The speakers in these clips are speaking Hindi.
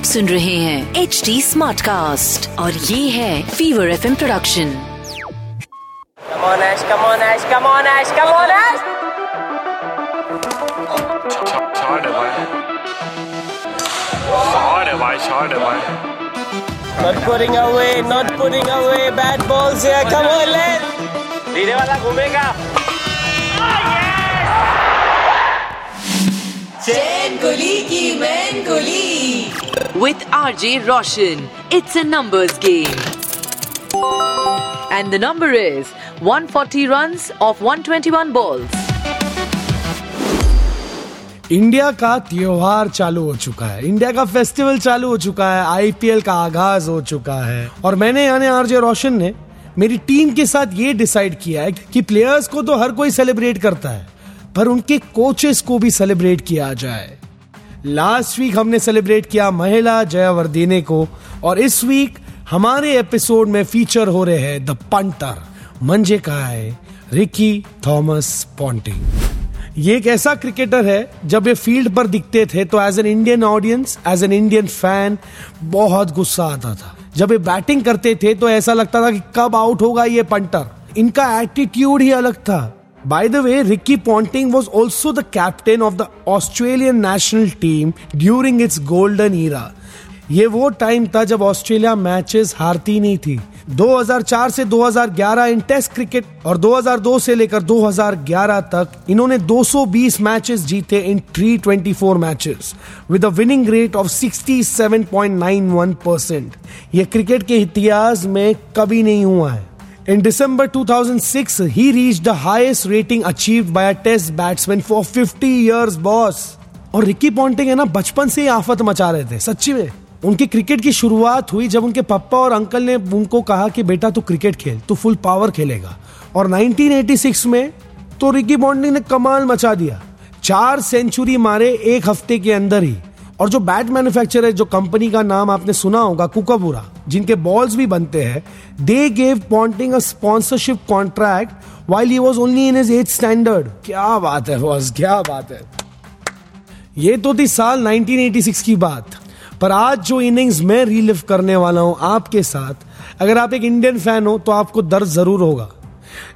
आप सुन रहे हैं एच डी स्मार्ट कास्ट और ये है फीवर एफ़ इम प्रोडक्शन कमोनिंग वाला घूमेगा। चैन कुली की मैन कुली with RJ Roshan. It's a numbers game. And the number is 140 runs of 121 balls. India का त्योहार चालू हो चुका है इंडिया का फेस्टिवल चालू हो चुका है आईपीएल का आगाज़ हो चुका है और मैंने यानी आरजे रोशन ने मेरी टीम के साथ ये डिसाइड किया है कि प्लेयर्स को तो हर कोई सेलिब्रेट करता है पर उनके कोचेस को भी सेलिब्रेट किया जाए। लास्ट वीक हमने सेलिब्रेट किया महिला जयावर्धीने को और इस वीक हमारे एपिसोड में फीचर हो रहे हैं द पंटर मंजे का है? रिकी थॉमस पॉन्टिंग ये एक ऐसा क्रिकेटर है, जब ये फ़ील्ड पर दिखते थे तो as an Indian audience as an Indian fan बहुत गुस्सा आता था। जब ये बैटिंग करते थे तो ऐसा लगता था कि कब आउट होगा ये पंटर इनका एटीट्यूड ही अलग था। By the way Ricky Ponting was also the captain of the Australian national team during its golden era ये वो टाइम था जब ऑस्ट्रेलिया मैचेस हारती नहीं थी। 2004 से 2011 इन टेस्ट क्रिकेट और 2002 से लेकर 2011 तक इन्होंने 220 मैचेस जीते इन 324 matches with a winning rate of 67.91 percent ये क्रिकेट के इतिहास में कभी नहीं हुआ है। In December 2006, he reached the highest rating achieved by a test batsman for 50 years, boss. और रिकी पॉन्टिंग है ना बचपन से ही आफत मचा रहे थे सच्ची में। उनकी क्रिकेट की शुरुआत हुई जब उनके पापा और अंकल ने उनको कहा कि बेटा तू क्रिकेट खेल तू फुल पावर खेलेगा। और 1986 में तो रिकी पॉन्टिंग ने कमाल मचा दिया। चार सेंचुरी मारे एक हफ़्ते के अंदर ही। और जो बैट मैन्युफैक्चरर है जो कंपनी का नाम आपने सुना होगा कुकाबुरा जिनके बॉल्स भी बनते हैं they gave Ponting a sponsorship contract while he was only in his eight standard क्या बात है बॉस क्या बात है। ये तो थी साल 1986 की बात। पर आज जो इनिंग्स मैं रिलिव करने वाला हूँ आपके साथ अगर आप एक इंडियन फ़ैन हो तो आपको दर्द ज़रूर होगा।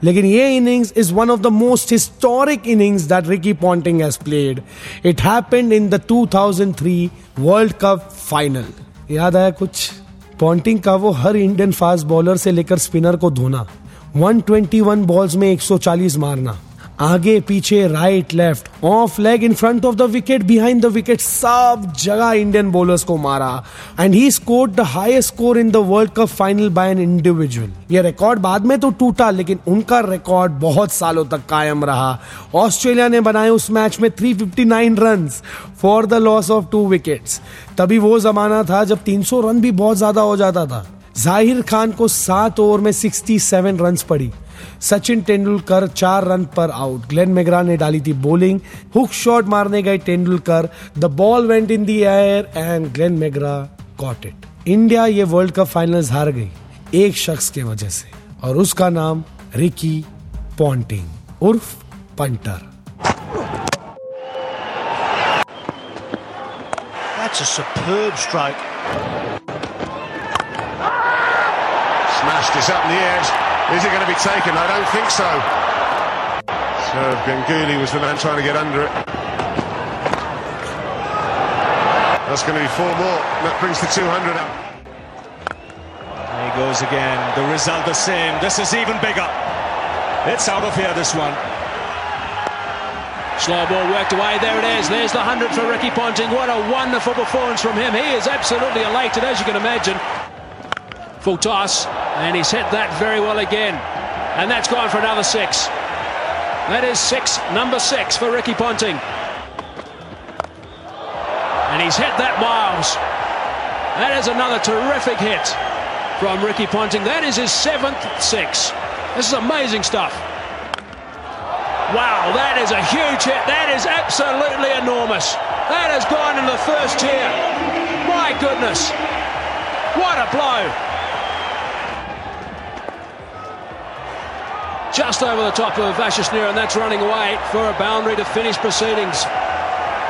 लेकिन ये innings is one of the most historic innings that Ricky Ponting has played it happened in the 2003 world cup final याद आया कुछ? पॉन्टिंग का वो हर इंडियन फास्ट बॉलर से लेकर स्पिनर को धोना। 121 बॉल्स में 140 मारना। आगे, पीछे right left off leg in front of the wicket behind the wicket सब जगह इंडियन बॉलर्स को मारा। And he scored the highest score in the world cup final by an individual ये रिकॉर्ड बाद में तो टूटा, लेकिन उनका रिकॉर्ड बहुत सालों तक कायम रहा। ऑस्ट्रेलिया ने बनाए उस मैच में 359 run for the loss of two wickets तभी वो जमाना था जब 300 रन भी बहुत ज़्यादा हो जाता था। ज़ाहिर खान को सात ओवर में 67 रन पड़ी। सचिन तेंदुलकर चार रन पर आउट। ग्लेन मेगरा ने डाली थी बॉलिंग हुक शॉट मारने गए Tendulkar. The ball went in the air and Glenn McGrath caught it India ये वर्ल्ड कप फाइनल्स हार गई, एक शख्स के वजह से। और उसका नाम Ricky Ponting, उर्फ़ Punter. That's a superb stroke. Smashed this up the edge. Is it going to be taken? I don't think so. So Ganguly was the man trying to get under it. That's going to be four more. That brings the 200 up. There he goes again. The result the same. This is even bigger. It's out of here, this one. Slow ball worked away. There it is. There's the 100 for Ricky Ponting. What a wonderful performance from him. He is absolutely elated, as you can imagine. Full toss. And he's hit that very well again. And that's gone for another six. That is six, number six for Ricky Ponting. And he's hit that miles. That is another terrific hit from Ricky Ponting. That is his seventh six. This is amazing stuff. Wow, that is a huge hit. That is absolutely enormous. That has gone in the first tier. My goodness. What a blow. Just over the top of Vashishneer, and that's running away for a boundary to finish proceedings.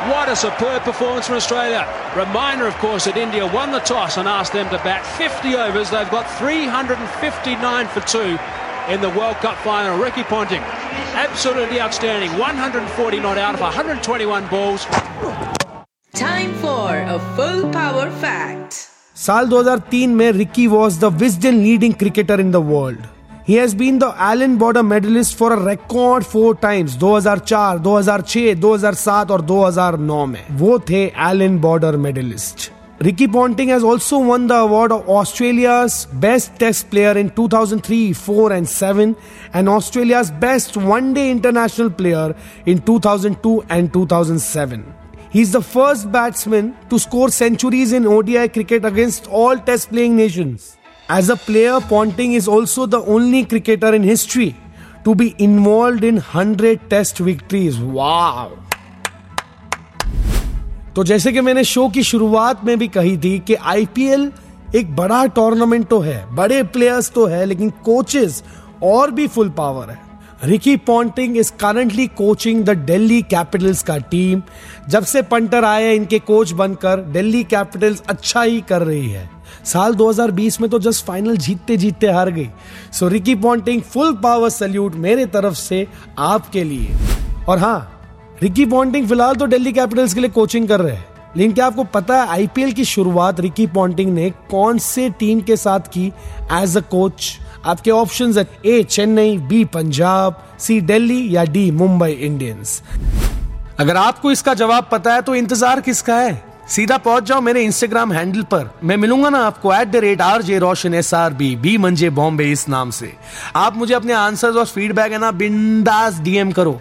What a superb performance from Australia. Reminder, of course, that India won the toss and asked them to bat 50 overs. They've got 359 for two in the World Cup final. Ricky Ponting, absolutely outstanding. 140 not out of 121 balls. Time for a full power fact. साल 2003 में Ricky was the Wisden leading cricketer in the world He has been the Allen Border medalist for a record four times 2004, 2006, 2007 और 2009 में वो थे Allen Border medalist. Ricky Ponting has also won the award of Australia's best test player in 2003, 4 and 7 and Australia's best one-day international player in 2002 and 2007. He's the first batsman to score centuries in ODI cricket against all test playing nations. As a player, Ponting is also the only cricketer in history to be involved in 100 test victories. Wow! तो जैसे कि मैंने शो की शुरुआत में भी कही थी कि आईपीएल एक बड़ा टूर्नामेंट तो है बड़े प्लेयर्स तो है लेकिन कोचेस और भी फुल पावर है Ricky Ponting is currently coaching the Delhi Capitals का टीम जब से पंटर आए इनके कोच बनकर दिल्ली कैपिटल्स अच्छा ही कर रही है। साल 2020 में तो जस्ट फाइनल जीतते जीतते हार गई। So Ricky Ponting full power salute मेरे तरफ़ से आपके लिए। और हाँ रिकी पॉन्टिंग फ़िलहाल तो दिल्ली कैपिटल्स के लिए कोचिंग कर रहे हैं। लेकिन क्या आपको पता है आईपीएल की शुरुआत रिकी पॉन्टिंग ने कौन से टीम के साथ की एज अ कोच आपके ऑप्शन है A Chennai B Punjab C Delhi या डी मुंबई इंडियंस अगर आपको इसका जवाब पता है तो इंतज़ार किसका है? सीधा पहुँच जाओ मेरे इंस्टाग्राम हैंडल पर। मैं मिलूँगा ना आपको at the rate R J Roshan S R B B मंजे बॉम्बे इस नाम से। आप मुझे अपने आंसर्स और फीडबैक है ना बिंदास डीएम करो।